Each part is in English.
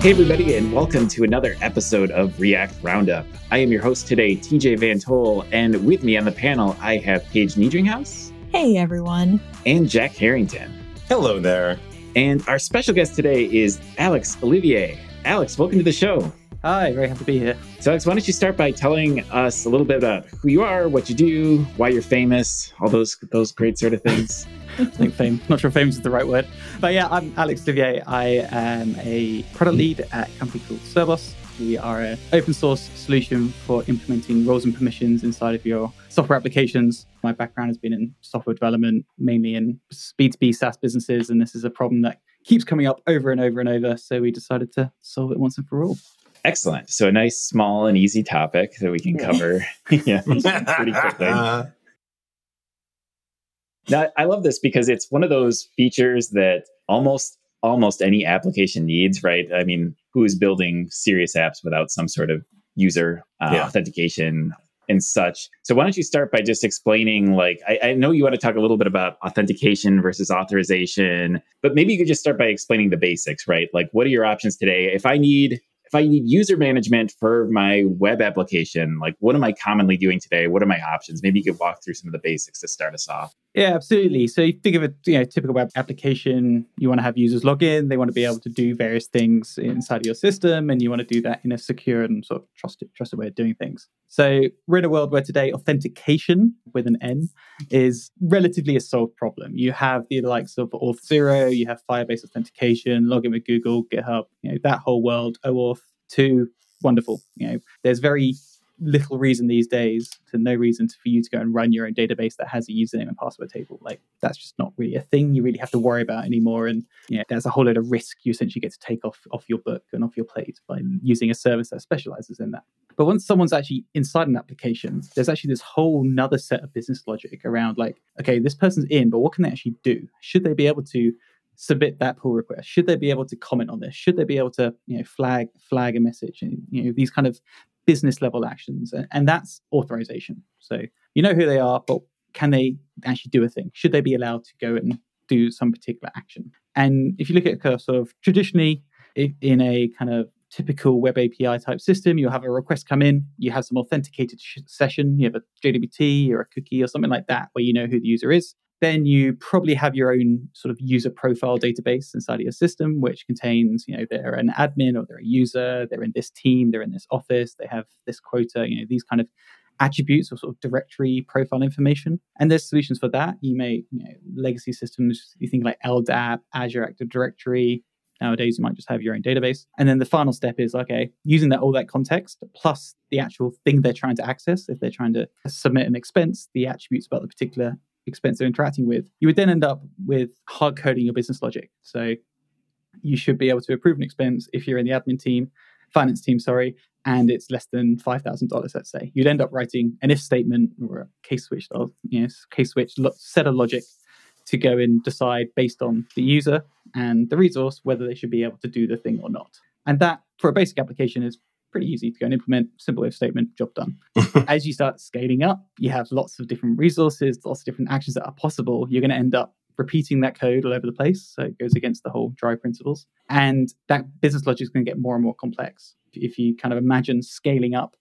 Hey, everybody, and welcome to another episode of React Roundup. I am your host today, TJ VanToll, and with me on the panel, I have Paige Niedringhaus. Hey, everyone. And Jack Herrington. Hello there. And our special guest today is Alex Olivier. Alex, welcome to the show. Hi, very happy to be here. So, Alex, why don't you start by telling us a little bit about who you are, what you do, why you're famous, all those those great sort of things. I think fame. Not sure famous is the right word, but yeah, I'm Alex Olivier. I am a product lead at a company called Cerbos. We are an open source solution for implementing roles and permissions inside of your software applications. My background has been in software development, mainly in B2B SaaS businesses, and this is a problem that keeps coming up over and over and over. So we decided to solve it once and for all. Excellent. So a nice, small, and easy topic that we can cover. yeah, pretty quickly. Now, I love this because it's one of those features that almost almost any application needs, right? I mean, who is building serious apps without some sort of user uh, yeah. authentication and such? So why don't you start by just explaining, like, I, I know you want to talk a little bit about authentication versus authorization, but maybe you could just start by explaining the basics, right? Like, what are your options today? If I need if I need user management for my web application, like what am I commonly doing today? What are my options? Maybe you could walk through some of the basics to start us off. Yeah, absolutely. So you think of a you know, typical web application, you want to have users log in, they want to be able to do various things inside of your system, and you want to do that in a secure and sort of trusted, trusted way of doing things. So we're in a world where today authentication with an N is relatively a solved problem. You have the likes of Auth0, you have Firebase authentication, login with Google, GitHub, you know, that whole world, OAuth 2, wonderful. You know, there's very little reason these days to no reason for you to go and run your own database that has a username and password table. Like that's just not really a thing you really have to worry about anymore. And yeah, there's a whole load of risk you essentially get to take off off your book and off your plate by using a service that specializes in that. But once someone's actually inside an application, there's actually this whole nother set of business logic around like, okay, this person's in, but what can they actually do? Should they be able to submit that pull request? Should they be able to comment on this? Should they be able to, you know, flag flag a message? And you know, these kind of business level actions, and, that's authorization. So you know who they are, but can they actually do a thing? Should they be allowed to go and do some particular action? And if you look at kind sort of traditionally in a kind of typical web API type system, you'll have a request come in, you have some authenticated sh- session, you have a JWT or a cookie or something like that where you know who the user is. Then you probably have your own sort of user profile database inside of your system, which contains, you know, they're an admin or they're a user, they're in this team, they're in this office, they have this quota, you know, these kind of attributes or sort of directory profile information. And there's solutions for that. You may, you know, legacy systems, you think like LDAP, Azure Active Directory. Nowadays, you might just have your own database. And then the final step is okay, using that all that context plus the actual thing they're trying to access. If they're trying to submit an expense, the attributes about the particular expense they're interacting with, you would then end up with hard coding your business logic. So you should be able to approve an expense if you're in the admin team, finance team, sorry, and it's less than five thousand dollars. Let's say you'd end up writing an if statement or a case switch, you know, case switch set of logic to go and decide based on the user and the resource whether they should be able to do the thing or not. And that, for a basic application, is pretty easy to go and implement. Simple if statement, job done. As you start scaling up, you have lots of different resources, lots of different actions that are possible. You're going to end up repeating that code all over the place. So it goes against the whole dry principles. And that business logic is going to get more and more complex. If you kind of imagine scaling up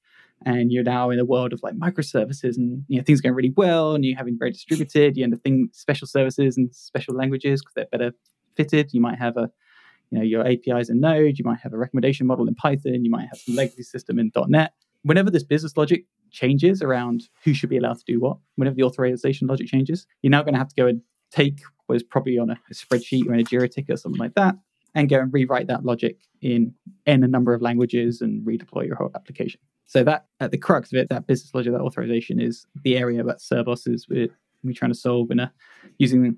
and you're now in a world of like microservices and you know things going really well and you're having very distributed, you end up thinking special services and special languages because they're better fitted. You might have a you know your APIs in Node, you might have a recommendation model in Python, you might have some legacy system in .NET. Whenever this business logic changes around who should be allowed to do what, whenever the authorization logic changes, you're now going to have to go and take what is probably on a, spreadsheet or in a Jira ticket or something like that, and go and rewrite that logic in n a number of languages and redeploy your whole application. So that at the crux of it, that business logic, that authorization is the area that Cerbos is we're, we're trying to solve in a using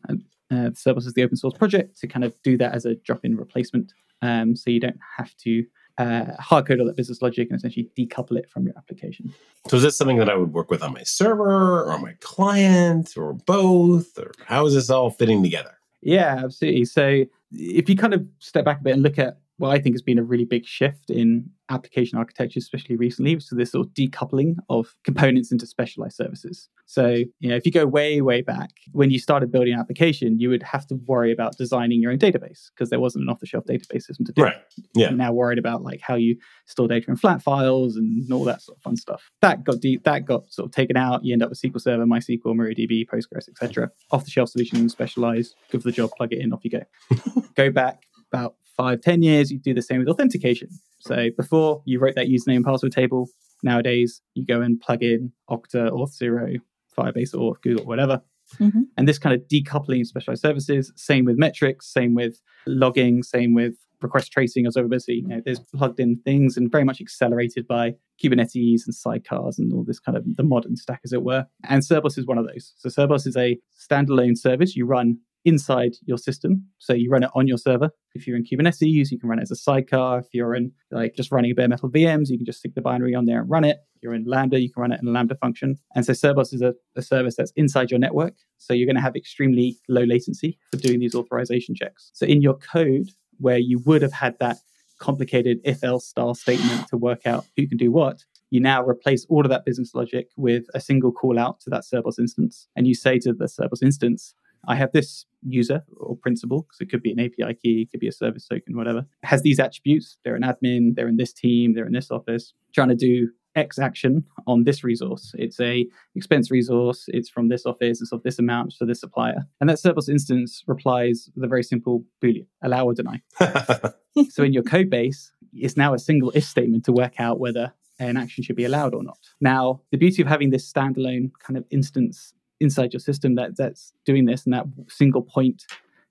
uh, is the open source project to kind of do that as a drop-in replacement. Um, so you don't have to uh, hard code all that business logic and essentially decouple it from your application. So is this something that I would work with on my server or my client or both? Or how is this all fitting together? Yeah, absolutely. So if you kind of step back a bit and look at what I think has been a really big shift in application architecture, especially recently, so this sort of decoupling of components into specialized services. So, you know, if you go way, way back, when you started building an application, you would have to worry about designing your own database because there wasn't an off-the-shelf database system to do. Right. Yeah. You're now worried about like how you store data in flat files and all that sort of fun stuff. That got deep, that got sort of taken out. You end up with SQL Server, MySQL, MariaDB, Postgres, etc. Off-the-shelf solution, specialized, good for the job, plug it in, off you go. go back about five, ten years, you do the same with authentication. So before you wrote that username and password table, nowadays you go and plug in Okta, Auth0, Firebase, or Google, whatever. Mm-hmm. And this kind of decoupling specialized services, same with metrics, same with logging, same with request tracing, observability. You know, there's plugged in things and very much accelerated by Kubernetes and sidecars and all this kind of the modern stack, as it were. And Cerbos is one of those. So Cerbos is a standalone service you run inside your system. So you run it on your server. If you're in Kubernetes, you can run it as a sidecar. If you're in like just running bare metal VMs, you can just stick the binary on there and run it. If you're in Lambda, you can run it in a Lambda function. And so Cerbos is a, a service that's inside your network. So you're going to have extremely low latency for doing these authorization checks. So in your code, where you would have had that complicated if else style statement to work out who can do what, you now replace all of that business logic with a single call out to that Cerbos instance. And you say to the Cerbos instance, I have this user or principal, because it could be an API key, it could be a service token, whatever, has these attributes. They're an admin, they're in this team, they're in this office, trying to do X action on this resource. It's a expense resource. It's from this office. It's of this amount for this supplier. And that Cerbos instance replies with a very simple Boolean, allow or deny. so in your code base, it's now a single if statement to work out whether an action should be allowed or not. Now, the beauty of having this standalone kind of instance inside your system that that's doing this and that single point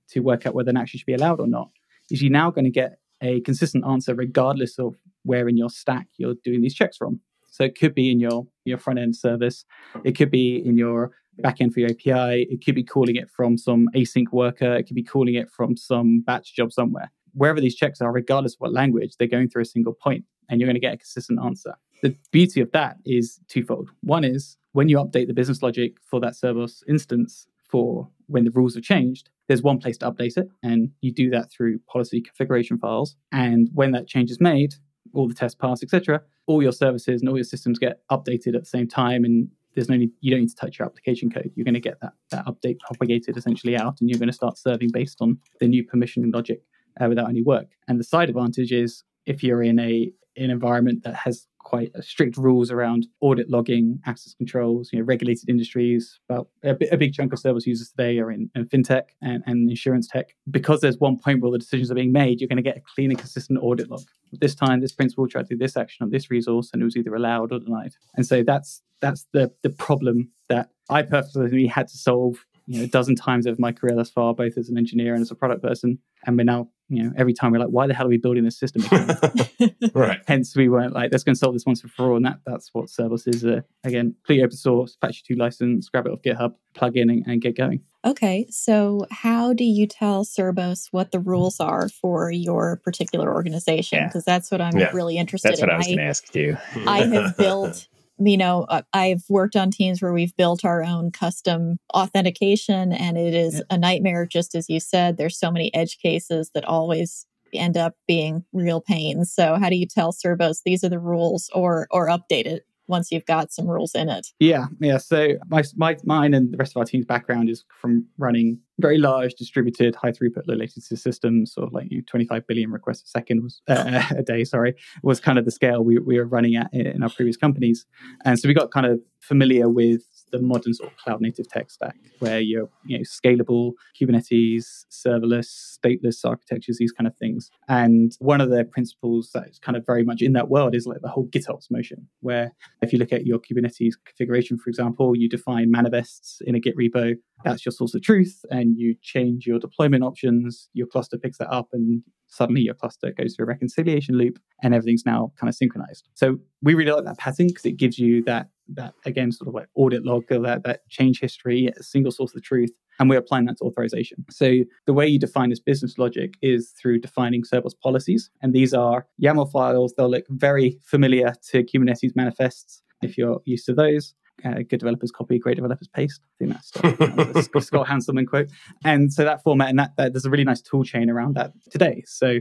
to work out whether an action should be allowed or not is you're now going to get a consistent answer regardless of where in your stack you're doing these checks from. So it could be in your your front end service, it could be in your backend for your API, it could be calling it from some async worker, it could be calling it from some batch job somewhere. Wherever these checks are, regardless of what language, they're going through a single point and you're going to get a consistent answer. The beauty of that is twofold. One is when you update the business logic for that Cerbos instance for when the rules have changed, there's one place to update it, and you do that through policy configuration files. And when that change is made, all the tests pass, etc., all your services and all your systems get updated at the same time, and there's no need, you don't need to touch your application code. You're going to get that that update propagated essentially out, and you're going to start serving based on the new permissioning logic uh, without any work. And the side advantage is if you're in a an environment that has quite uh, strict rules around audit logging, access controls, you know, regulated industries. About a, a big chunk of Cerbos users today are in, in fintech and, and, insurance tech. Because there's one point where the decisions are being made, you're going to get a clean and consistent audit log. This time, this principal tried to do this action on this resource, and it was either allowed or denied. And so that's that's the the problem that I personally had to solve you know a dozen times over my career thus far, both as an engineer and as a product person. And we're now, you know, every time we're like, why the hell are we building this system again? right. Hence, we weren't like, let's go and solve this once and for all. And that that's what Cerbos is. Uh, again, completely open source, Apache 2 license, grab it off GitHub, plug in, and, and get going. Okay, so how do you tell Cerbos what the rules are for your particular organization? Because yeah. that's what I'm yeah. really interested that's in. That's what I was going to ask too. I have built you know, uh, I've worked on teams where we've built our own custom authentication and it is a nightmare, just as you said. There's so many edge cases that always end up being real pains. So how do you tell Cerbos these are the rules or or update it once you've got some rules in it? Yeah, yeah. So my, my mine and the rest of our team's background is from running very large distributed high throughput low latency systems sort of like you know, 25 billion requests a second was uh, a day sorry was kind of the scale we, we were running at in our previous companies and so we got kind of familiar with the modern sort of cloud native tech stack where you're you know scalable kubernetes serverless stateless architectures these kind of things. And one of the principles that's kind of very much in that world is like the whole gitops motion where if you look at your kubernetes configuration for example you define manifests in a git repo that's your source of truth and you change your deployment options your cluster picks that up and suddenly your cluster goes through a reconciliation loop and everything's now kind of synchronized. So we really like that pattern because it gives you that that again sort of like audit log that that change history a single source of truth and we're applying that to authorization. So the way you define this business logic is through defining Cerbos policies and these are yaml files. They'll look very familiar to kubernetes manifests if you're used to those uh, good developers copy, great developers paste. I think that's Scott, Scott Hanselman quote. And so that format and that, that, there's a really nice tool chain around that today. So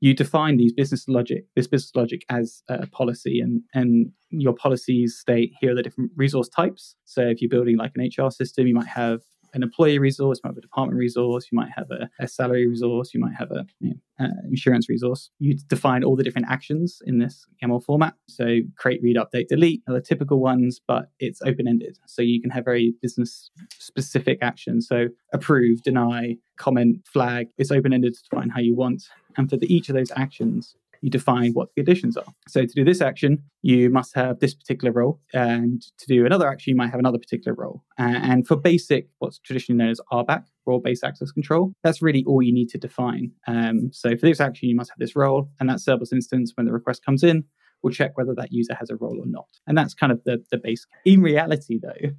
you define these business logic, this business logic as a policy, and and your policies state here are the different resource types. So if you're building like an HR system, you might have an employee resource, you might have a department resource, you might have a, a salary resource, you might have a you know, uh, insurance resource. You define all the different actions in this YAML format. So create, read, update, delete are the typical ones, but it's open ended. So you can have very business specific actions. So approve, deny, comment, flag. It's open ended to define how you want. And for the, each of those actions, you define what the additions are. So to do this action, you must have this particular role, and to do another action, you might have another particular role. and for basic, what's traditionally known as RBAC, role-based access control, that's really all you need to define. Um, so for this action, you must have this role, and that serverless instance, when the request comes in, will check whether that user has a role or not. And that's kind of the, the base. In reality, though,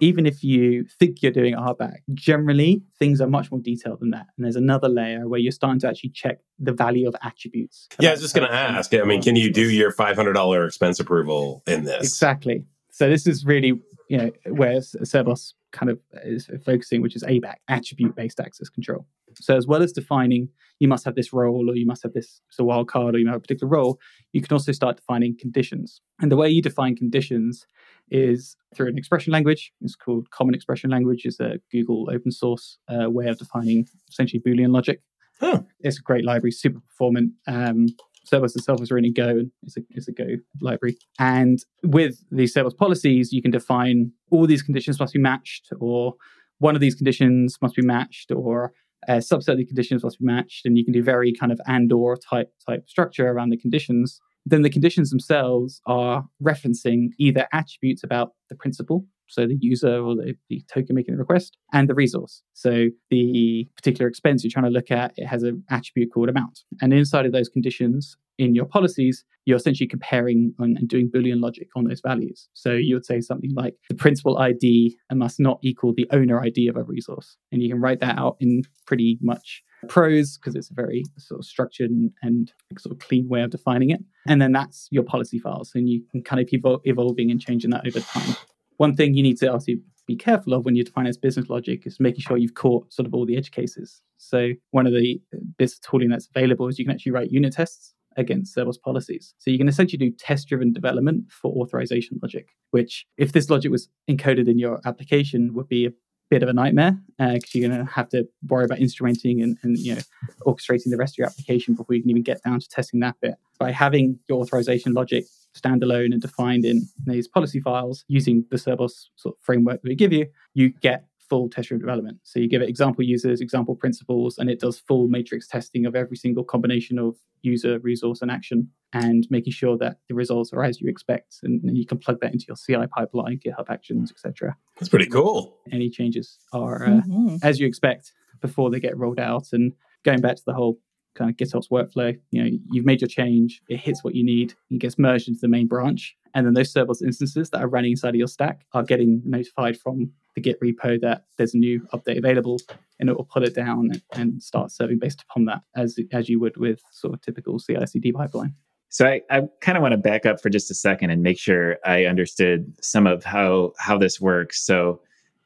even if you think you're doing RBAC, generally things are much more detailed than that. And there's another layer where you're starting to actually check the value of attributes. Yeah, I was just going to ask. I mean, can you do your $500 expense approval in this? Exactly. So this is really, you know, where Cerbos kind of is focusing, which is ABAC, attribute-based access control. So as well as defining you must have this role or you must have this it's a wild card or you have a particular role, you can also start defining conditions. And the way you define conditions is through an expression language. It's called Common Expression Language. It's a Google open source uh, way of defining essentially Boolean logic. Huh. It's a great library, super performant. Um, Cerbos itself is written in Go. It's a, it's a Go library. And with these Cerbos policies, you can define all these conditions must be matched, or one of these conditions must be matched, or a subset of the conditions must be matched. And you can do very kind of and or type type structure around the conditions then the conditions themselves are referencing either attributes about the principal, so the user or the, the token making the request, and the resource. So the particular expense you're trying to look at, it has an attribute called amount. And inside of those conditions in your policies, you're essentially comparing and, doing Boolean logic on those values. So you would say something like the principal ID must not equal the owner ID of a resource. And you can write that out in pretty much prose because it's a very sort of structured and, sort of clean way of defining it. And then that's your policy files, and you can kind of keep evolving and changing that over time. One thing you need to obviously be careful of when you define as business logic is making sure you've caught sort of all the edge cases. So one of the of tooling that's available is you can actually write unit tests against Cerbos policies. So you can essentially do test-driven development for authorization logic, which if this logic was encoded in your application would be a bit of a nightmare because uh, you're going to have to worry about instrumenting and, and you know orchestrating the rest of your application before you can even get down to testing that bit. By having your authorization logic standalone and defined in these policy files using the Cerbos sort of framework that we give you, you get full test driven development. So you give it example users, example principles, and it does full matrix testing of every single combination of user, resource, and action, and making sure that the results are as you expect. And, and you can plug that into your CI pipeline, GitHub Actions, etc. That's pretty cool. Any changes are uh, mm-hmm. as you expect before they get rolled out. And going back to the whole kind of GitOps workflow, you know, you've made your change, it hits what you need, it gets merged into the main branch. And then those Cerbos instances that are running inside of your stack are getting notified from the Git repo that there's a new update available, and it will pull it down and start serving based upon that, as as you would with sort of typical CI/CD pipeline. So I, I kind of want to back up for just a second and make sure I understood some of how how this works. So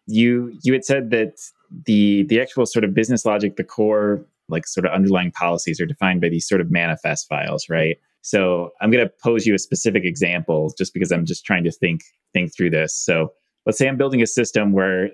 you you had said that the the actual sort of business logic, the core like sort of underlying policies are defined by these sort of manifest files, right? So I'm going to pose you a specific example just because I'm just trying to think think through this. So let's say I'm building a system where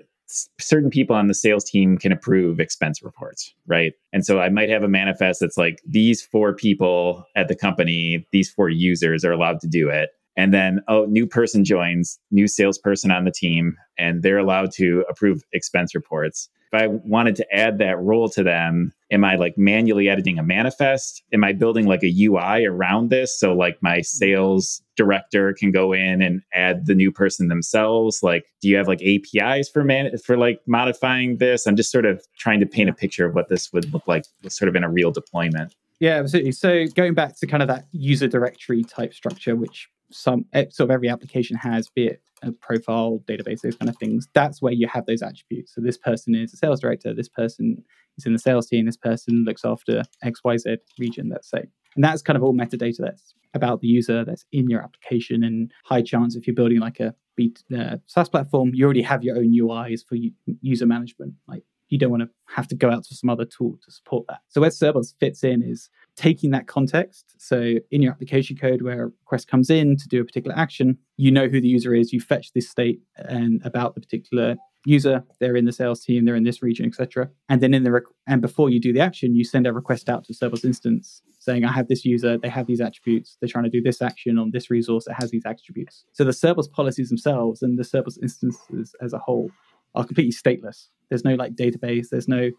certain people on the sales team can approve expense reports, right? And so I might have a manifest that's like these four people at the company, these four users are allowed to do it. And then, oh, new person joins, new salesperson on the team, and they're allowed to approve expense reports. If I wanted to add that role to them, am I like manually editing a manifest? Am I building like a UI around this? So like my mm-hmm. sales director can go in and add the new person themselves. Like, do you have like APIs for man for like modifying this? I'm just sort of trying to paint a picture of what this would look like sort of in a real deployment. Yeah, absolutely. So going back to kind of that user directory type structure, which some eh, sort of every application has, be it a profile, database, those kind of things. That's where you have those attributes. So this person is a sales director, this person is in the sales team, this person looks after XYZ region, let's say. And that's kind of all metadata that's about the user that's in your application. And high chance if you're building like a B, uh, SaaS platform, you already have your own UIs for user management. Like you don't want to have to go out to some other tool to support that. So where Cerbos fits in is taking that context. So in your application code where a request comes in to do a particular action, you know who the user is, you fetch this state and about the particular user, they're in the sales team, they're in this region, etc. And then in the rec- and before you do the action, you send a request out to Cerbos instance saying, I have this user, they have these attributes, they're trying to do this action on this resource that has these attributes. So the Cerbos policies themselves and the Cerbos instances as a whole are completely stateless. There's no like database, there's no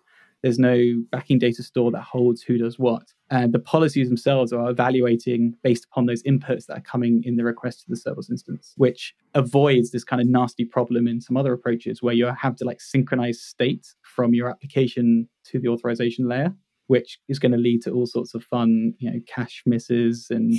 there's no backing data store that holds who does what. And the policies themselves are evaluating based upon those inputs that are coming in the request to the Cerbos instance, which avoids this kind of nasty problem in some other approaches where you have to like synchronize state from your application to the authorization layer which is going to lead to all sorts of fun, you know, cache misses and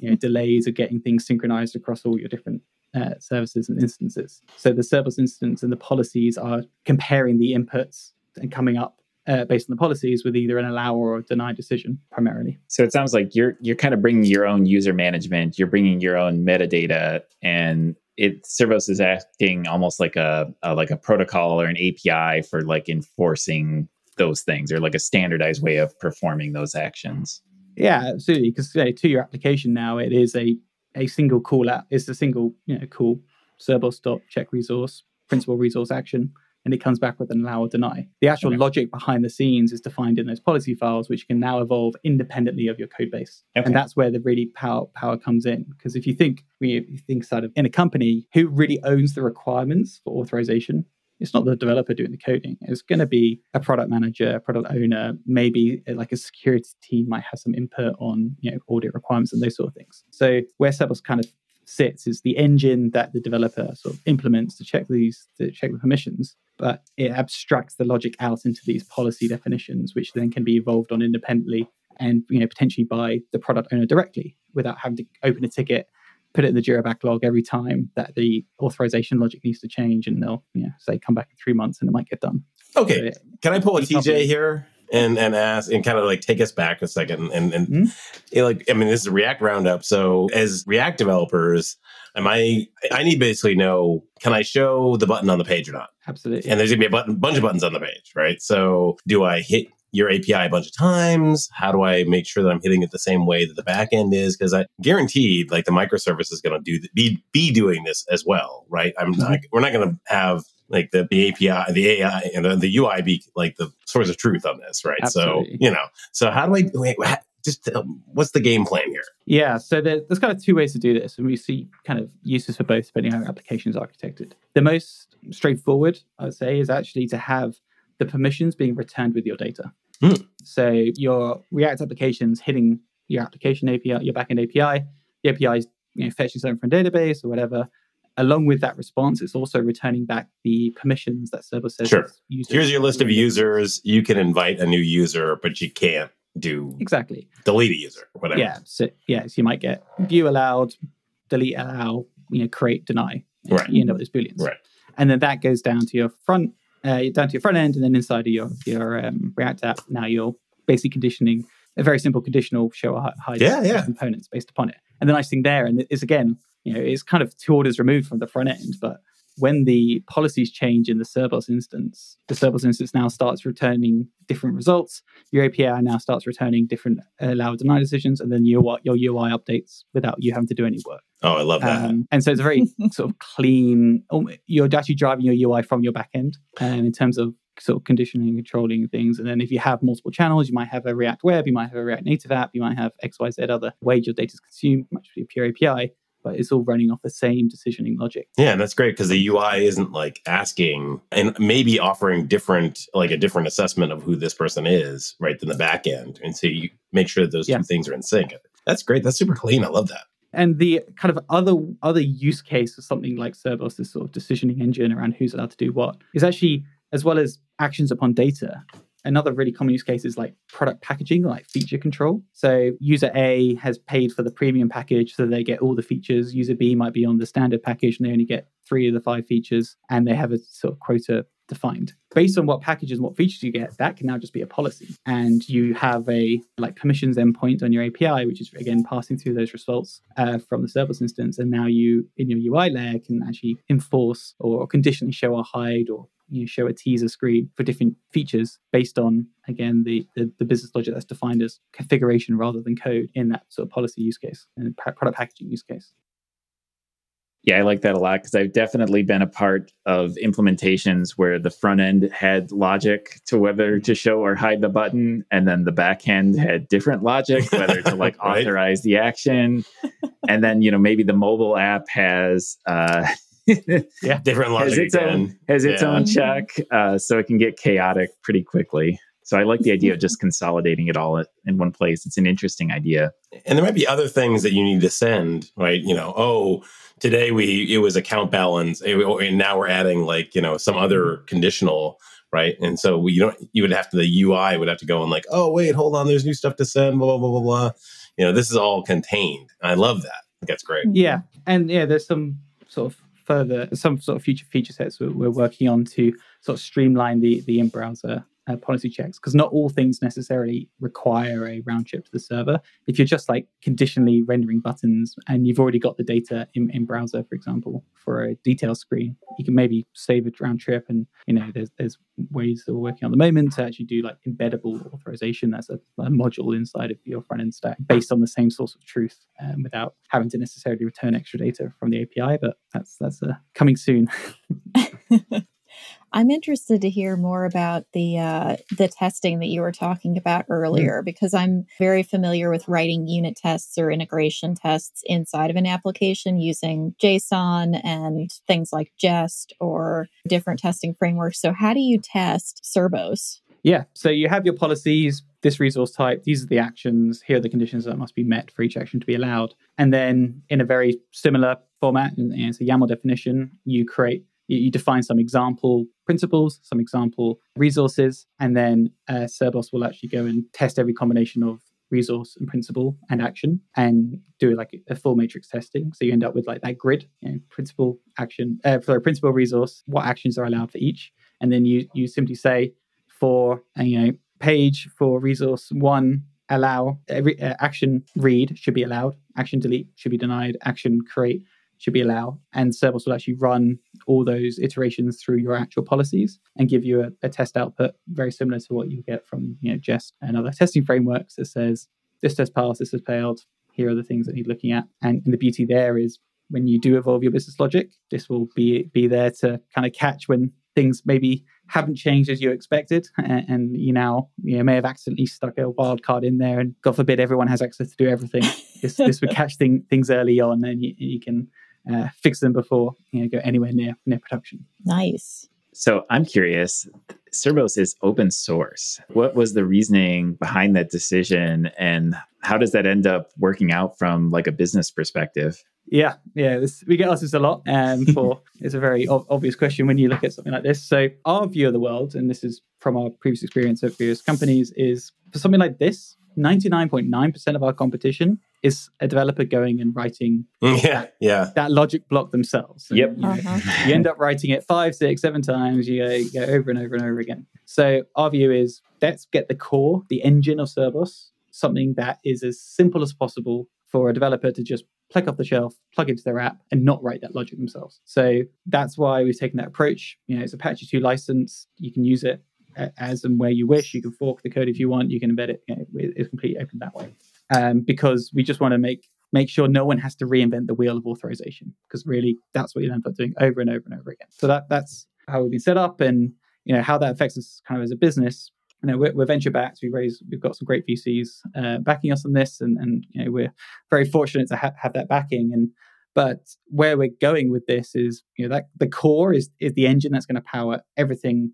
you know, delays of getting things synchronized across all your different uh, services and instances. So the Cerbos instance and the policies are comparing the inputs and coming up uh, based on the policies with either an allow or deny decision primarily. So it sounds like you're you're kind of bringing your own user management, you're bringing your own metadata, and it Cerbos is acting almost like a, a like a protocol or an API for like enforcing those things, or like a standardized way of performing those actions. Yeah, absolutely. Because to your application now, it is a a single call out. It's a single you know call Cerbos dot check resource principal resource action and it comes back with an allow or deny. The actual okay. logic behind the scenes is defined in those policy files, which can now evolve independently of your code base. Okay. And that's where the really power power comes in. Because if you think you think sort of in a company, who really owns the requirements for authorization? It's not the developer doing the coding. It's going to be a product manager, a product owner, maybe uh, like a security team might have some input on you know audit requirements and those sort of things. So where Cerbos kind of sits is the engine that the developer sort of implements to check these to check the permissions but it abstracts the logic out into these policy definitions, which then can be evolved on independently and you know potentially by the product owner directly without having to open a ticket, put it in the Jira backlog every time that the authorization logic needs to change, and they'll you know, say come back in three months and it might get done. Okay, so can I pull a TJ here? And and ask and kind of like take us back a second and and mm-hmm. know, like I mean this is a React roundup. So as React developers, am I I need basically know can I show the button on the page or not? Absolutely. And there's gonna be a button, bunch of buttons on the page, right? So do I hit your API a bunch of times? How do I make sure that I'm hitting it the same way that the backend is? Because I guaranteed, like the microservice is going to do be be doing this as well, right? I'm mm-hmm. not. We're not going to have like the, the API, the AI, and the, the UI be like the source of truth on this, right? Absolutely. So you know, so how do I wait? Just uh, what's the game plan here? Yeah, so there, there's kind of two ways to do this, and we see kind of uses for both depending on how applications are architected. The most straightforward, I would say, is actually to have the permissions being returned with your data. Mm. So your React applications hitting your application API, your backend API, the API is you know, fetching something from a database or whatever. Along with that response, it's also returning back the permissions that Cerbos says. Sure. Here's your list of users. You can invite a new user, but you can't do exactly delete a user, whatever. Yeah. So yeah, so you might get view allowed, delete allow, you know, create deny. Right. You end up with booleans. Right. And then that goes down to your front uh, down to your front end, and then inside of your your um, React app, now you're basically conditioning a very simple conditional show hide yeah, yeah. components based upon it. And the nice thing there, and it's again, you know, it's kind of two orders removed from the front end, but when the policies change in the Cerbos instance, the Cerbos instance now starts returning different results. Your API now starts returning different allow deny decisions, and then your your UI updates without you having to do any work. Oh, I love that. Um, and so it's a very sort of clean. You're actually driving your UI from your backend, um, in terms of sort of conditioning controlling things. And then if you have multiple channels, you might have a React Web, you might have a React Native app, you might have X, Y, Z other ways your data is consumed, much pure API but it's all running off the same decisioning logic. Yeah, and that's great because the UI isn't like asking and maybe offering different, like a different assessment of who this person is, right, than the back end. And so you make sure that those yeah. two things are in sync. That's great. That's super clean. I love that. And the kind of other other use case of something like Cerbos, this sort of decisioning engine around who's allowed to do what, is actually as well as actions upon data, Another really common use case is like product packaging, like feature control. So user A has paid for the premium package, so they get all the features. User B might be on the standard package and they only get three of the five features, and they have a sort of quota defined. Based on what packages and what features you get, that can now just be a policy. And you have a like permissions endpoint on your API, which is again passing through those results uh, from the Cerbos instance. And now you in your UI layer can actually enforce or conditionally show or hide or you know, show a teaser screen for different features based on again the, the, the business logic that's defined as configuration rather than code in that sort of policy use case and product packaging use case. Yeah, I like that a lot because I've definitely been a part of implementations where the front end had logic to whether to show or hide the button, and then the back end had different logic, whether to like right? authorize the action. and then, you know, maybe the mobile app has uh yeah, different logic has its again. own has its yeah. own check, uh, so it can get chaotic pretty quickly. So I like the idea of mm-hmm. just consolidating it all in one place. It's an interesting idea. And there might be other things that you need to send, right? You know, oh, today we it was account balance, eh, oh, and now we're adding like you know some other mm-hmm. conditional, right? And so we you don't you would have to the UI would have to go and like, oh wait, hold on, there's new stuff to send, blah blah blah blah blah. You know, this is all contained. I love that. That's great. Mm-hmm. Yeah, and yeah, there's some sort of further some sort of future feature sets we're, we're working on to sort of streamline the the in browser uh, policy checks because not all things necessarily require a round trip to the server. If you're just like conditionally rendering buttons and you've already got the data in, in browser, for example, for a detail screen, you can maybe save a round trip. And you know, there's there's ways that we're working on the moment to actually do like embeddable authorization as a, a module inside of your front end stack based on the same source of truth um, without having to necessarily return extra data from the API. But that's that's uh, coming soon. I'm interested to hear more about the uh, the testing that you were talking about mm. earlier, because I'm very familiar with writing unit tests or integration tests inside of an application using JSON and things like Jest or different testing frameworks. So, how do you test Cerbos? Yeah, so you have your policies, this resource type, these are the actions, here are the conditions that must be met for each action to be allowed. And then in a very similar format, it's a YAML definition, you create you, define some example principles, some example resources, and then uh, Cerbos will actually go and test every combination of resource and principle and action and do like a full matrix testing. So you end up with like that grid, you know, principle, action, uh, for a principle resource, what actions are allowed for each. And then you, you simply say for, uh, you know, page for resource one, allow every uh, action read should be allowed, action delete should be denied, action create should be allowed. And Cerbos will actually run all those iterations through your actual policies and give you a, a, test output very similar to what you get from you know Jest and other testing frameworks that says this test passed, this has failed. Here are the things that need looking at. And, and the beauty there is when you do evolve your business logic, this will be be there to kind of catch when things maybe haven't changed as you expected, and, and, you now you know, may have accidentally stuck a wild card in there, and God forbid everyone has access to do everything. this this would catch thing, things early on, and you, you can uh, fix them before you know go anywhere near near production. Nice. So I'm curious. Cerbos is open source. What was the reasoning behind that decision, and how does that end up working out from like a business perspective? Yeah, yeah, this, we get asked this a lot, and for it's a very o- obvious question when you look at something like this. So our view of the world, and this is from our previous experience at various companies, is for something like this, 99.9% of our competition is a developer going and writing yeah, yeah. that logic block themselves. And, yep. You, know, uh-huh. you, end up writing it five, six, seven times. You go, you go over and over and over again. So our view is let's get the core, the engine of Cerbos something that is as simple as possible for a developer to just pluck off the shelf, plug into their app, and not write that logic themselves. So that's why we've taken that approach. You know, it's Apache 2 license. You can use it as and where you wish. You can fork the code if you want. You can embed it. You know, it's completely open that way. Um, because we just want to make make sure no one has to reinvent the wheel of authorization. Because really, that's what you end up doing over and over and over again. So that that's how we've been set up, and you know how that affects us kind of as a business. You know, we're, we're venture backed. We raise, we've got some great VCs uh, backing us on this, and and you know we're very fortunate to ha- have that backing. And but where we're going with this is, you know, that the core is is the engine that's going to power everything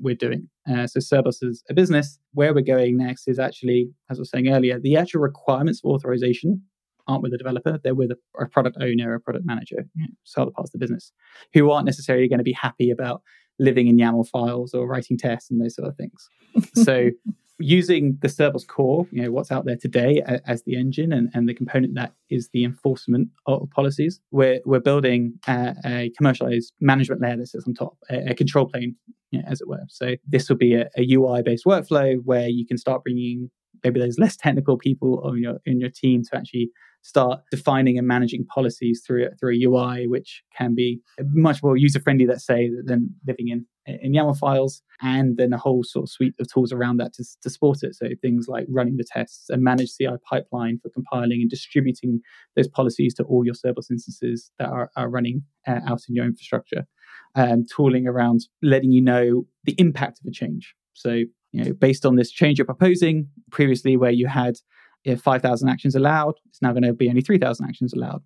we're doing. Uh, so Cerbos is a business. Where we're going next is actually, as I was saying earlier, the actual requirements for authorization aren't with the developer; they're with a, a product owner, a product manager, you know, so other parts of the business, who aren't necessarily going to be happy about living in YAML files or writing tests and those sort of things. so using the Cerbos core, you know, what's out there today as the engine and, and the component that is the enforcement of policies, we're, we're building a, a commercialized management layer that sits on top, a, a control plane, you know, as it were. So this will be a, a UI based workflow where you can start bringing maybe there's less technical people on your in your team to actually start defining and managing policies through through a UI, which can be much more user friendly, let's say, than living in in YAML files, and then a whole sort of suite of tools around that to, to support it. So things like running the tests and manage CI pipeline for compiling and distributing those policies to all your Cerbos instances that are, are running uh, out in your infrastructure. Um, tooling around letting you know the impact of a change. So you know, based on this change you're proposing, previously where you had you know, 5,000 actions allowed, it's now going to be only 3,000 actions allowed.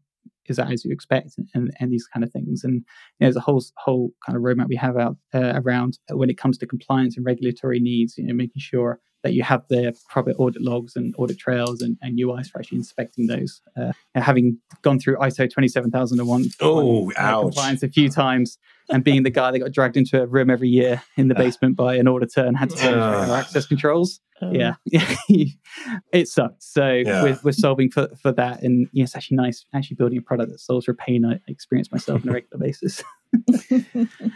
Is that as you expect? And, and these kind of things. And you know, there's a whole whole kind of roadmap we have out uh, around when it comes to compliance and regulatory needs. You know, making sure that you have the proper audit logs and audit trails and, and UIs for actually inspecting those. Uh, having gone through ISO 27001 oh, uh, compliance a few times and being the guy that got dragged into a room every year in the basement by an auditor and had to change uh, access controls. Um, yeah, it sucked. So yeah. we're, we're solving for, for that, and yeah, it's actually nice actually building a product that solves for pain I experience myself on a regular basis.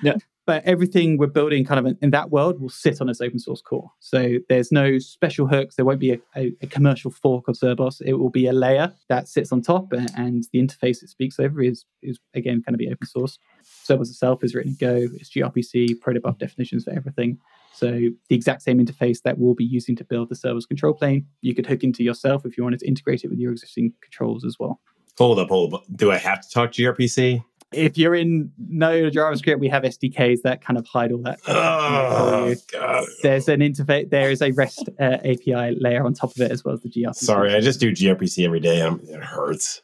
yeah, but everything we're building kind of in that world will sit on this open source core. So there's no special hooks. There won't be a, a, a commercial fork of Cerbos. It will be a layer that sits on top, and, and the interface it speaks over is is again going to be open source. Cerbos itself is written in Go. It's gRPC, protobuf definitions for everything. So the exact same interface that we'll be using to build the Cerbos control plane, you could hook into yourself if you wanted to integrate it with your existing controls as well. Hold up, hold up. Do I have to talk gRPC? If you're in Node or JavaScript, we have SDKs that kind of hide all that. Oh, God. There's an interface. There is a REST uh, API layer on top of it as well as the gRPC. Sorry, I just do gRPC every day. I'm, it hurts.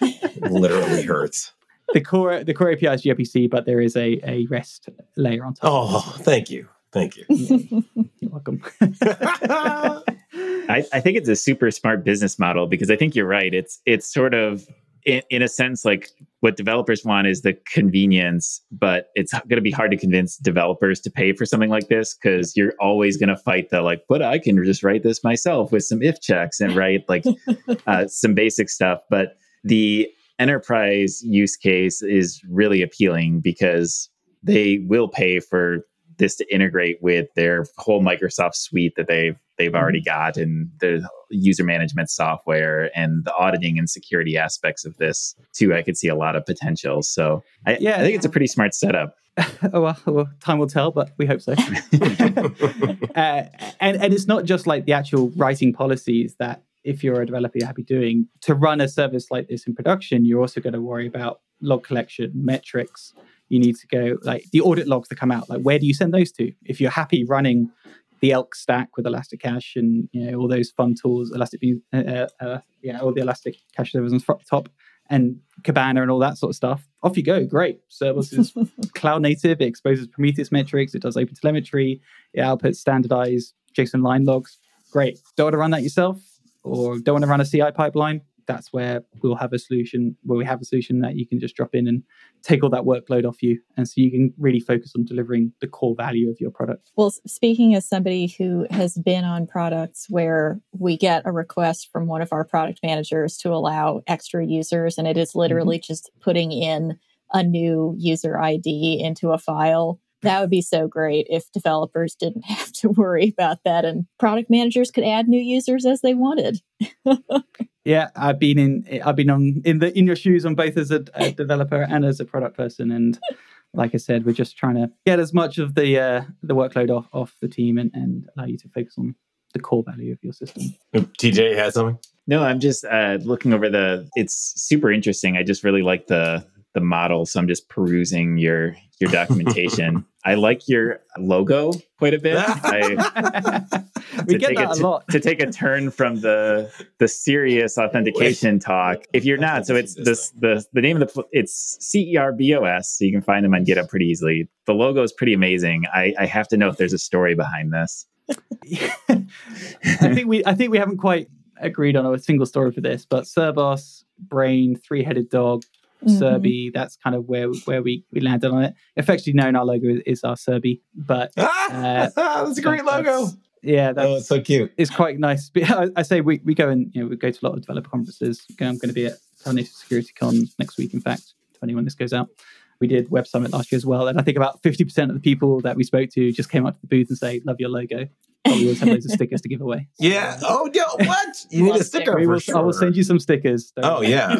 it literally hurts. The core the core API is gRPC, but there is a, a REST layer on top. Oh, thank you. Thank you. You're welcome. I, I, think it's a super smart business model because I think you're right. It's it's sort of in, in a sense like what developers want is the convenience, but it's going to be hard to convince developers to pay for something like this because you're always going to fight the like, but I can just write this myself with some if checks and write like uh, some basic stuff. But the enterprise use case is really appealing because they will pay for this to integrate with their whole Microsoft suite that they've they've mm-hmm. already got and the user management software and the auditing and security aspects of this too. I could see a lot of potential. So I, yeah, I think it's a pretty smart setup. oh well, well, time will tell, but we hope so. uh, and and it's not just like the actual writing policies that if you're a developer you're happy doing to run a service like this in production. You're also going to worry about log collection, metrics, you need to go like the audit logs that come out like where do you send those to? If you're happy running the elk stack with elasticache and you know all those fun tools elastic uh, uh, uh, yeah all the elastic cache servers on top and Kibana and all that sort of stuff off you go great. Is cloud native it exposes prometheus metrics it does open telemetry it outputs standardized json line logs. Great. Don't want to run that yourself or don't want to run a ci pipeline that's where we'll have a solution where we have a solution that you can just drop in and take all that workload off you and so you can really focus on delivering the core value of your product well speaking as somebody who has been on products where we get a request from one of our product managers to allow extra users and it is literally mm-hmm. just putting in a new user id into a file that would be so great if developers didn't have to worry about that and product managers could add new users as they wanted. yeah, I've been in I've been on in the in your shoes on both as a, a developer and as a product person and like I said, we're just trying to get as much of the uh, the workload off off the team and, and allow you to focus on the core value of your system. TJ has something. No, I'm just uh, looking over the. It's super interesting. I just really like the the model, so I'm just perusing your your documentation. I like your logo quite a bit. I, we get that a, a lot. to take a turn from the the serious authentication talk. If you're not, so it's this the the name of the it's C E R B O S. So you can find them on GitHub pretty easily. The logo is pretty amazing. I, I have to know if there's a story behind this. I think we I think we haven't quite agreed on a single story for this, but Cerbos, brain, three headed dog, mm-hmm. Serby. That's kind of where where we, we landed on it. Effectively known our logo is, is our Serby, but uh, that's a great logo. Yeah, that's oh, so cute. It's quite nice. I, I, say we, we go and you know we go to a lot of developer conferences. I'm going to be at Cloud Security Con next week. In fact, depending when this goes out, we did Web Summit last year as well, and I think about 50% of the people that we spoke to just came up to the booth and say, "Love your logo." But we always have loads of stickers to give away. Yeah. Oh, yo, what? You need a sticker will, sure. I will send you some stickers. Oh, yeah.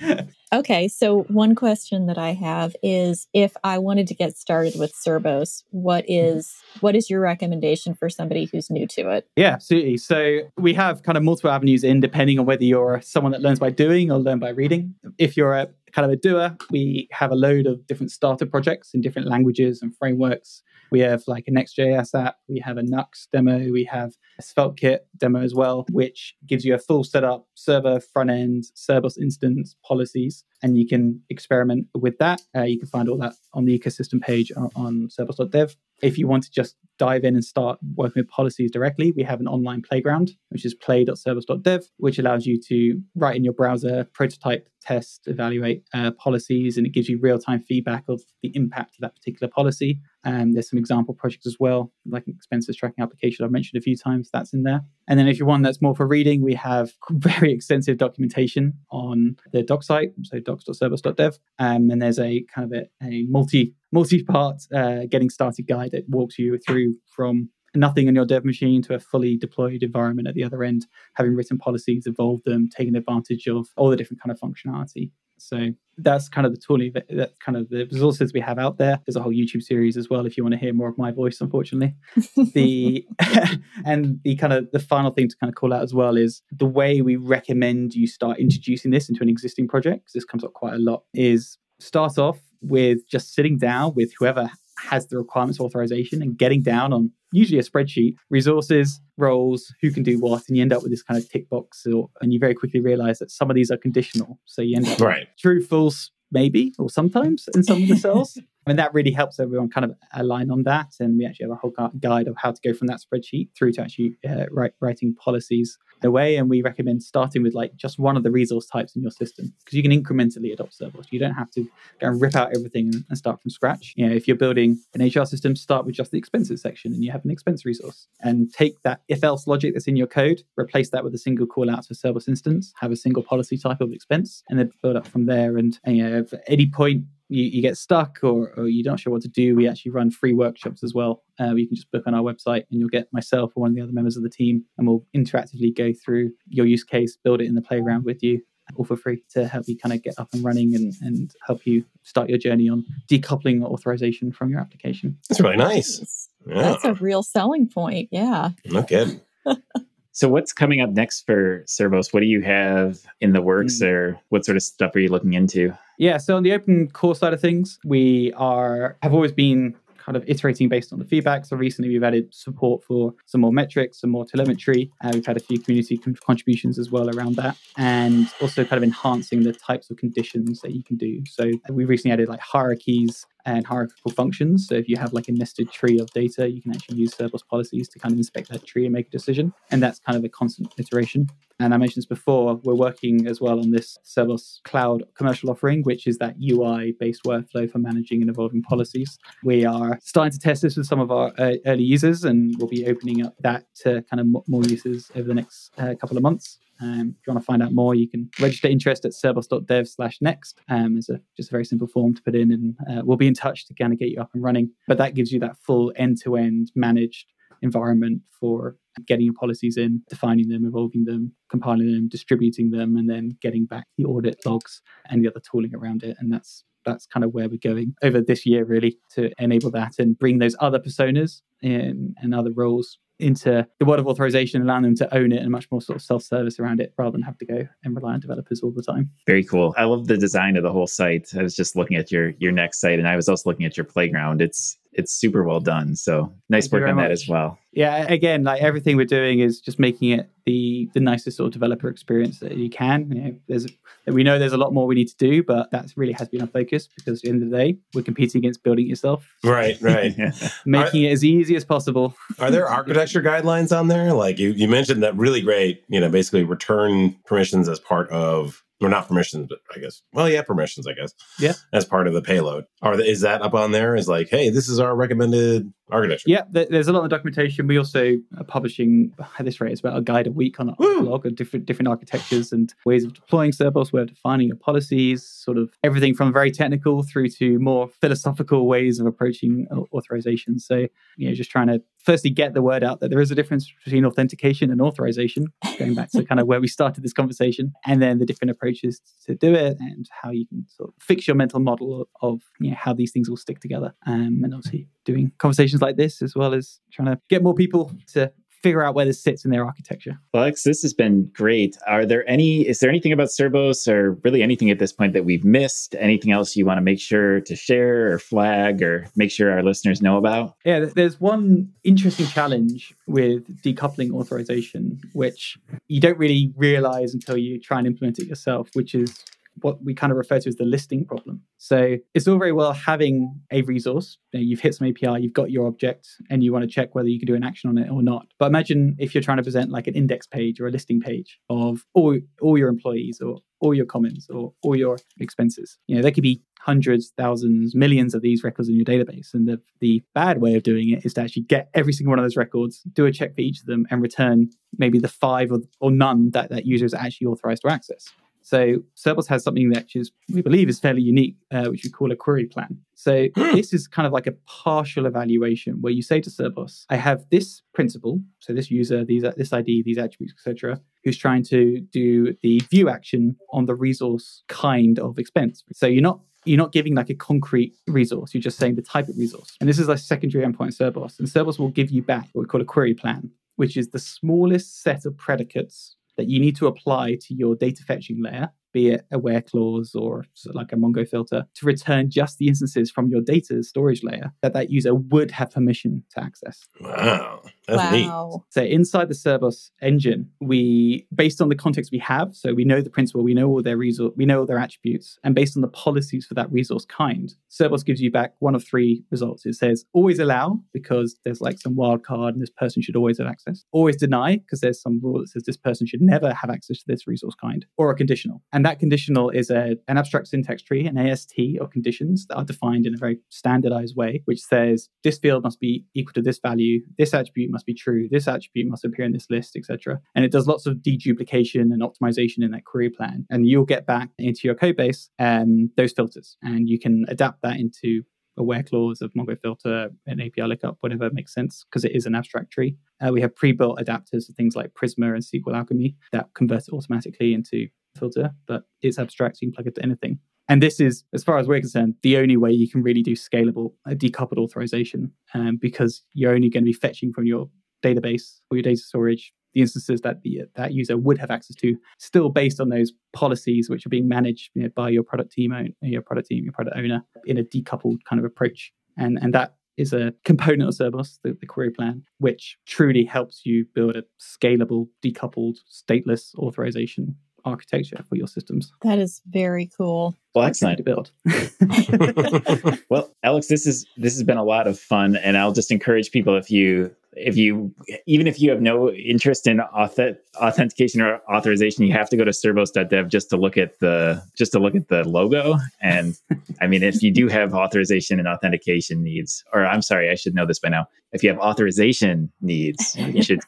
That'd be great. Okay, so one question that I have is if I wanted to get started with Cerbos, what Mm-hmm. is what is your recommendation for somebody who's new to it? Yeah, absolutely. So we have kind of multiple avenues in depending on whether you're someone that learns by doing or learn by reading. If you're a kind of a doer, we have a load of different starter projects in different languages and frameworks. We have like a Next.js app, we have a Nuxt demo, we have a SvelteKit demo as well, which gives you a full setup server, front end, Cerbos instance, policies, and you can experiment with that. Uh, you can find all that on the ecosystem page on, on cerbos.dev. If you want to just dive in and start working with policies directly, we have an online playground, which is play.cerbos.dev, which allows you to write in your browser, prototype, test, evaluate uh, policies, and it gives you real time feedback of the impact of that particular policy. Um, there's some example projects as well, like an expenses tracking application I've mentioned a few times, that's in there. And then if you're one that's more for reading, we have very extensive documentation on the doc site, so docs.cerbos.dev. Um, and there's a kind of a, a multi multi-part uh, getting started guide that walks you through from nothing on your dev machine to a fully deployed environment at the other end, having written policies, evolved them, taking advantage of all the different kind of functionality. So that's kind of the tooling, that- that's kind of the resources we have out there. There's a whole YouTube series as well if you want to hear more of my voice, unfortunately. the and the kind of the final thing to kind of call out as well is the way we recommend you start introducing this into an existing project, because this comes up quite a lot, is start off with just sitting down with whoever has the requirements authorization and getting down on usually a spreadsheet resources roles who can do what and you end up with this kind of tick box or, and you very quickly realize that some of these are conditional so you end up Right. true false maybe or sometimes in some of the cells and that really helps everyone kind of align on that. And we actually have a whole guide of how to go from that spreadsheet through to actually uh, write, writing policies away. And we recommend starting with like just one of the resource types in your system because you can incrementally adopt Cerbos. You don't have to go and rip out everything and, start from scratch. You know if you're building an hr system start with just the expenses section and you have an expense resource. And take that if else logic that's in your code replace that with a single call out to a Cerbos instance have a single policy type of expense and then build up from there. And, and, you know at any point you, you get stuck or, or you're not sure what to do, we actually run free workshops as well. Uh, you can just book on our website and you'll get myself or one of the other members of the team, and we'll interactively go through your use case, build it in the playground with you, all for free to help you kind of get up and running and, and help you start your journey on decoupling authorization from your application. That's really nice. Yeah. That's a real selling point. Yeah. No kidding. So what's coming up next for Cerbos? What do you have in the works, Mm. or what sort of stuff are you looking into? Yeah, so on the open core side of things, we are have always been kind of iterating based on the feedback. So recently we've added support for some more metrics, some more telemetry. Uh, we've had a few community con- contributions as well around that, and also kind of enhancing the types of conditions that you can do. So we recently added like hierarchies and hierarchical functions. So if you have like a nested tree of data, you can actually use Cerbos policies to kind of inspect that tree and make a decision. And that's kind of a constant iteration. And I mentioned this before, we're working as well on this Cerbos cloud commercial offering, which is that UI based workflow for managing and evolving policies. We are starting to test this with some of our uh, early users, and we'll be opening up that to kind of mo- more users over the next uh, couple of months. Um, if you want to find out more, you can register interest at cerbos.dev slash next. Um, it's a, just a very simple form to put in, and uh, we'll be in touch to kind of get you up and running. But that gives you that full end to end managed environment for getting your policies in, defining them, evolving them, compiling them, distributing them, and then getting back the audit logs and the other tooling around it. And that's that's kind of where we're going over this year, really, to enable that and bring those other personas in, and other roles into the world of authorization, allowing them to own it and much more sort of self-service around it rather than have to go and rely on developers all the time. Very cool. I love the design of the whole site. I was just looking at your your next site, and I was also looking at your playground. It's it's super well done. So nice Thank work on that much. as well. yeah again like everything we're doing is just making it the the nicest sort of developer experience that you can you know, there's we know there's a lot more we need to do but that really has been our focus because at the end of the day we're competing against building it yourself Right, right. making it as easy as possible Are there architecture guidelines on there? Like you, you mentioned that really great, you know, basically return permissions as part of, or not permissions, but I guess, well, yeah, permissions, I guess. Yeah. As part of the payload. Are is that up on there? Is like, hey, this is our recommended architecture. yeah there's a lot of documentation we also are publishing at this rate it's about a guide a week on our Woo. blog of different different architectures and ways of deploying Cerbos, way of defining your policies sort of everything from very technical through to more philosophical ways of approaching au- authorization so you know just trying to firstly get the word out that there is a difference between authentication and authorization, going back to kind of where we started this conversation, and then the different approaches to do it and how you can sort of fix your mental model of you know, how these things all stick together. Um, and obviously doing conversations like this as well as trying to get more people to figure out where this sits in their architecture. Alex, this has been great. Are there any, is there anything about Cerbos or really anything at this point that we've missed? Anything else you want to make sure to share or flag or make sure our listeners know about? Yeah, there's one interesting challenge with decoupling authorization, which you don't really realize until you try and implement it yourself, which is what we kind of refer to as the listing problem. So it's all very well having a resource. You have hit some API, you've got your object, and you want to check whether you can do an action on it or not. But imagine if you're trying to present like an index page or a listing page of all, all your employees or all your comments or all your expenses. You know, there could be hundreds, thousands, millions of these records in your database. And the, the bad way of doing it is to actually get every single one of those records, do a check for each of them, and return maybe the five or, or none that that user is actually authorized to access. So Cerbos has something that is, we believe is fairly unique, uh, which we call a query plan. So this is kind of like a partial evaluation where you say to Cerbos, I have this principal, so this user, these this ID, these attributes, etc., who's trying to do the view action on the resource kind of expense. So you're not you're not giving like a concrete resource. You're just saying the type of resource. And this is a secondary endpoint Cerbos. And Cerbos will give you back what we call a query plan, which is the smallest set of predicates that you need to apply to your data fetching layer be it a where clause or like a Mongo filter, to return just the instances from your data storage layer that that user would have permission to access. Wow. That's wow. neat. So inside the Cerbos engine, we, based on the context we have, so we know the principal, we know all their resource, we know all their attributes, and based on the policies for that resource kind, Cerbos gives you back one of three results. It says always allow because there's like some wild card and this person should always have access. Always deny because there's some rule that says this person should never have access to this resource kind, or a conditional. And that conditional is a, an abstract syntax tree, an AST of conditions that are defined in a very standardized way, which says this field must be equal to this value, this attribute must be true, this attribute must appear in this list, etc. And it does lots of deduplication and optimization in that query plan. And you'll get back into your code base um, those filters, and you can adapt that into a where clause of Mongo filter, an API lookup, whatever makes sense, because it is an abstract tree. Uh, we have pre-built adapters for things like Prisma and SQL Alchemy that convert it automatically into filter, but it's abstract. So You can plug it to anything. And this is, as far as we're concerned, the only way you can really do scalable, uh, decoupled authorization, um, because you're only going to be fetching from your database or your data storage the instances that the that user would have access to, still based on those policies which are being managed you know, by your product team, your product team, your product owner, in a decoupled kind of approach. And and that is a component of Cerbos, the, the query plan, which truly helps you build a scalable, decoupled, stateless authorization architecture for your systems. That is very cool. Well, excellent to build. well, Alex, this is this has been a lot of fun, and I'll just encourage people if you if you even if you have no interest in auth- authentication or authorization you have to go to cerbos.dev just to look at the just to look at the logo and i mean if you do have authorization and authentication needs or i'm sorry i should know this by now if you have authorization needs you should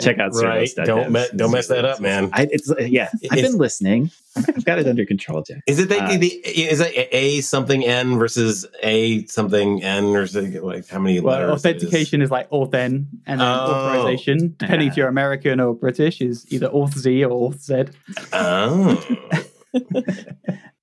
check out right. Don't me- don't mess that up, man. I, it's yeah. I've been listening. I've got it under control, Jack. Is it the, uh, the is it a something n versus a something n or is it like how many well, letters? Authentication is? is like auth n, and then oh. authorization, depending yeah. if you're American or British, is either auth z or auth z. Oh.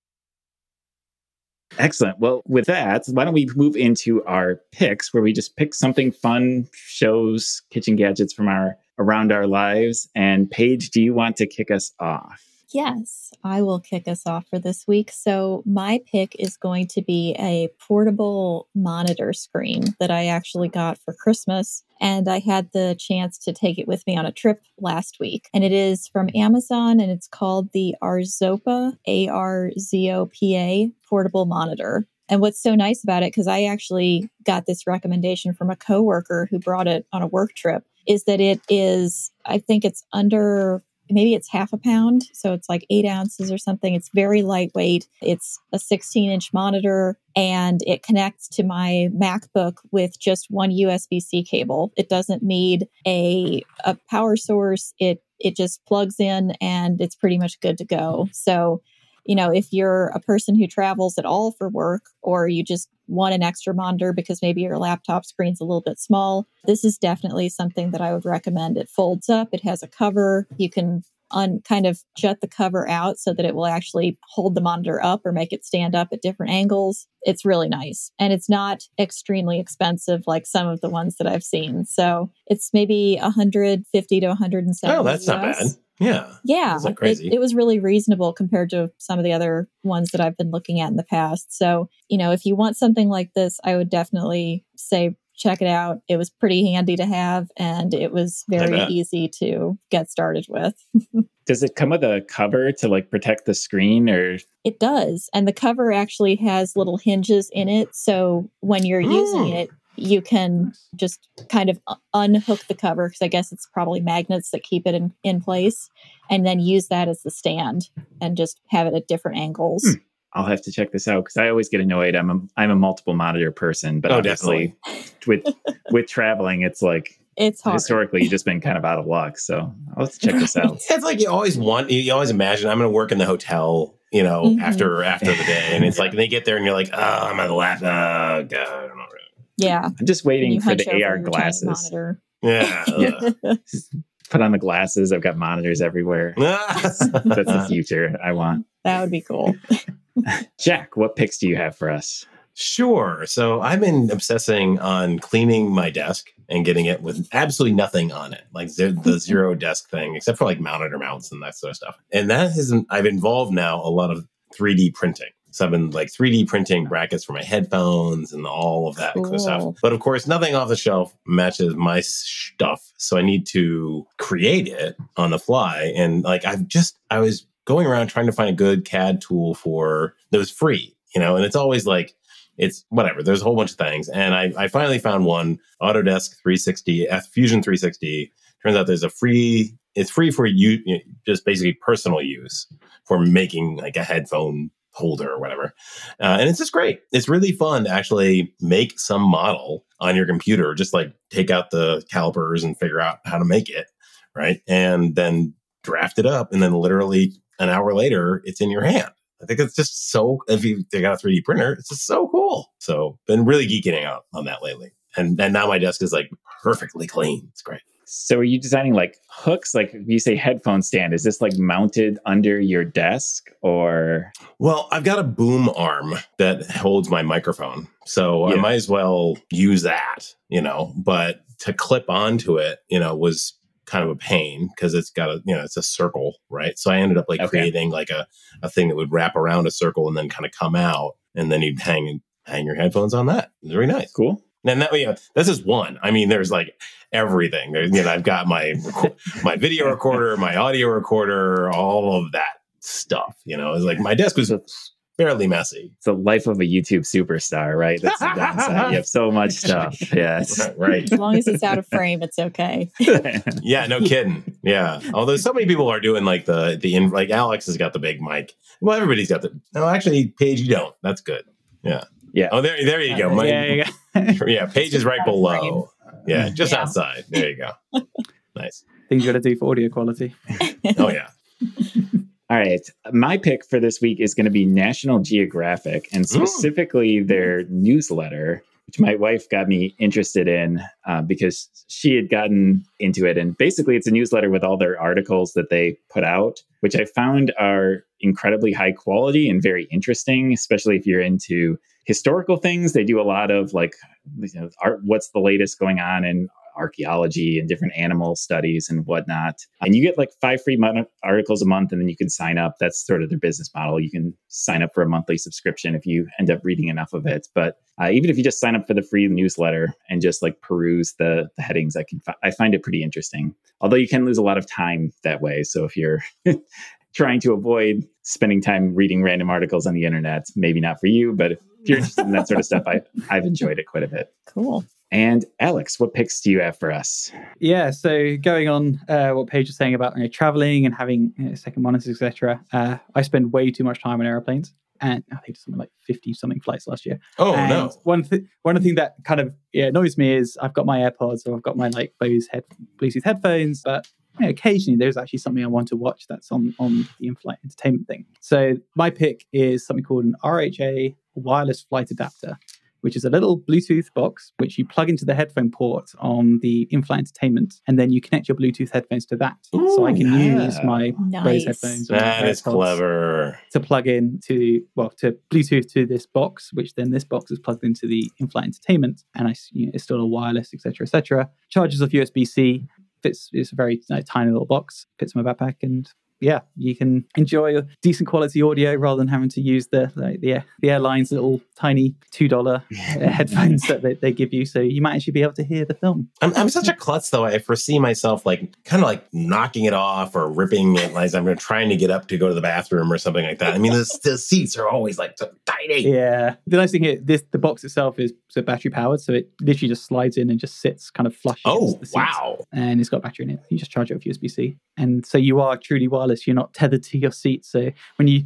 Excellent. Well, with that, why don't we move into our picks where we just pick something fun, shows, kitchen gadgets from our around our lives. And Paige, do you want to kick us off? Yes, I will kick us off for this week. So, my pick is going to be a portable monitor screen that I actually got for Christmas. And I had the chance to take it with me on a trip last week. And it is from Amazon and it's called the Arzopa, A R Z O P A portable monitor. And what's so nice about it, because I actually got this recommendation from a coworker who brought it on a work trip, is that it is, I think it's under maybe it's half a pound. So it's like eight ounces or something. It's very lightweight. It's a 16 inch monitor and it connects to my MacBook with just one USB C cable. It doesn't need a, a power source. It, it just plugs in and it's pretty much good to go. So you know, if you're a person who travels at all for work or you just want an extra monitor because maybe your laptop screen's a little bit small, this is definitely something that I would recommend. It folds up, it has a cover. You can un kind of jut the cover out so that it will actually hold the monitor up or make it stand up at different angles. It's really nice. And it's not extremely expensive like some of the ones that I've seen. So it's maybe 150 to 170. Oh, that's US. not bad. Yeah. Yeah, it, crazy. it was really reasonable compared to some of the other ones that I've been looking at in the past. So, you know, if you want something like this, I would definitely say check it out. It was pretty handy to have and it was very easy to get started with. Does it come with a cover to like protect the screen or It does. And the cover actually has little hinges in it. So when you're using Mm. it, you can just kind of unhook the cover because I guess it's probably magnets that keep it in, in place and then use that as the stand and just have it at different angles. Hmm. I'll have to check this out because I always get annoyed. I'm a I'm a multiple monitor person, but Oh, obviously with with traveling, it's like It's hard. historically you've just been kind of out of luck. So I'll have to check this out. It's like you always want, you always imagine I'm going to work in the hotel, you know, Mhm. after after the day, and it's like they get there and you're like, oh, I'm at the lap. Oh, God, I don't know. Yeah. I'm just waiting for the AR glasses. Yeah. Yeah. Put on the glasses. I've got monitors everywhere. That's the future I want. That would be cool. Jack, what picks do you have for us? Sure. So I've been obsessing on cleaning my desk and getting it with absolutely nothing on it, like ze- the zero desk thing, except for like monitor mounts and that sort of stuff. And that has I've involved now a lot of 3D printing. So I've been like 3D printing brackets for my headphones and all of that sort of stuff. But of course, nothing off the shelf matches my stuff. So I need to create it on the fly. And like I've just I was going around trying to find a good CAD tool for that was free, you know, and it's always like it's whatever. There's a whole bunch of things, and I, I finally found one Autodesk 360 F Fusion 360. Turns out there's a free. It's free for you, just basically personal use for making like a headphone holder or whatever. Uh, and it's just great. It's really fun to actually make some model on your computer. Just like take out the calipers and figure out how to make it, right? And then draft it up, and then literally an hour later, it's in your hand. I think it's just so. If you they got a 3D printer, it's just so cool. So been really geeking out on that lately, and and now my desk is like perfectly clean. It's great. So are you designing like hooks? Like you say headphone stand, is this like mounted under your desk or Well, I've got a boom arm that holds my microphone, so I might as well use that. You know, but to clip onto it, you know, was kind of a pain because it's got a you know it's a circle right so i ended up like Okay. creating like a, a thing that would wrap around a circle and then kind of come out and then you'd hang and hang your headphones on that it's very nice cool? And that, you know, this is one. I mean, there's like everything. There's, you know, I've got my my video recorder, my audio recorder, all of that stuff. You know, it's like my desk was fairly messy. It's the life of a YouTube superstar, right? That's the downside. You have so much stuff. Yeah. right. As long as it's out of frame, it's okay. Yeah, no kidding. Yeah. Although so many people are doing like the the in like Alex has got the big mic. Well, everybody's got the. No, actually, Paige, you don't. That's good. Yeah. Yeah. Oh, there, there you go. My- yeah, yeah, yeah. yeah, Paige is right Out of below. Yeah, mm. just Yeah. outside. There you go. Nice. Things you got to do for audio quality. Oh yeah. All right. My pick for this week is going to be National Geographic and specifically their newsletter, which my wife got me interested in uh, because she had gotten into it. And basically, it's a newsletter with all their articles that they put out, which I found are incredibly high quality and very interesting, especially if you're into historical things. They do a lot of like, you know, art, what's the latest going on in archaeology and different animal studies and whatnot. And you get like five free mon- articles a month, and then you can sign up. That's sort of their business model. You can sign up for a monthly subscription if you end up reading enough of it. But uh, even if you just sign up for the free newsletter and just like peruse the, the headings, I can fi- I find it pretty interesting. Although you can lose a lot of time that way. So if you're trying to avoid spending time reading random articles on the internet, maybe not for you. But if you're interested in that sort of stuff, I, I've enjoyed it quite a bit. Cool. And Alex, what picks do you have for us? Yeah, so going on uh, what Paige was saying about you know, traveling and having you know, second monitors, etc. Uh, I spend way too much time on airplanes, and I think something like fifty something flights last year. Oh and no. One th- one thing that kind of yeah, annoys me is I've got my AirPods or I've got my like Bose head Bluetooth headphones, but you know, occasionally there's actually something I want to watch that's on on the in-flight entertainment thing. So my pick is something called an RHA wireless flight adapter which is a little Bluetooth box which you plug into the headphone port on the in-flight entertainment, and then you connect your Bluetooth headphones to that. Ooh, so I can yeah. use my Nice. Bose headphones. or my That is clever. To plug in to well to Bluetooth to this box, which then this box is plugged into the in-flight entertainment, and I you know, it's still a wireless, etc., etc. Charges off USB-C. Fits. It's a very uh, tiny little box. Fits in my backpack, and yeah, you can enjoy a decent quality audio rather than having to use the like, the the airlines little tiny two dollar headphones that they, they give you. So you might actually be able to hear the film. I'm, I'm such a klutz though. I foresee myself like kind of like knocking it off or ripping it as I'm trying to get up to go to the bathroom or something like that. I mean, the, the seats are always like so tiny. Yeah, the nice thing here, this the box itself is so battery powered, so it literally just slides in and just sits kind of flush. Oh the wow! And it's got battery in it. You just charge it with USB C, and so you are truly wireless. You're not tethered to your seat. So when you,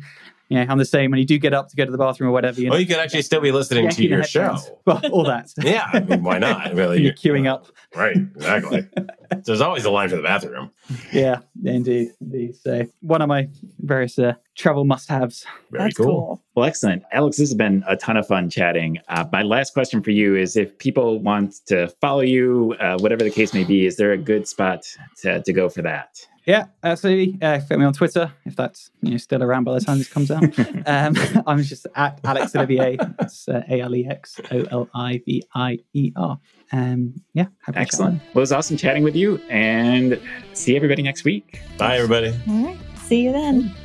yeah, I'm the same. When you do get up to go to the bathroom or whatever, you're Well, you could actually still be listening to your show. Well, all that. Yeah, I mean, why not? Really, you're queuing up. Right, exactly. There's always a line for the bathroom. Yeah, indeed, indeed. So one of my various uh, travel must-haves. Very That's cool. cool. Well, excellent. Alex, this has been a ton of fun chatting. Uh, my last question for you is if people want to follow you, uh, whatever the case may be, is there a good spot to, to go for that? Yeah, absolutely. Uh, follow me on Twitter if that's you know still around by the time this comes out. um, I'm just at Alex Olivier. It's uh, A L E X O L I V I E R. Um, yeah, happy to chat Excellent. Well, it was awesome chatting with you and see everybody next week. Bye, everybody. All right. See you then.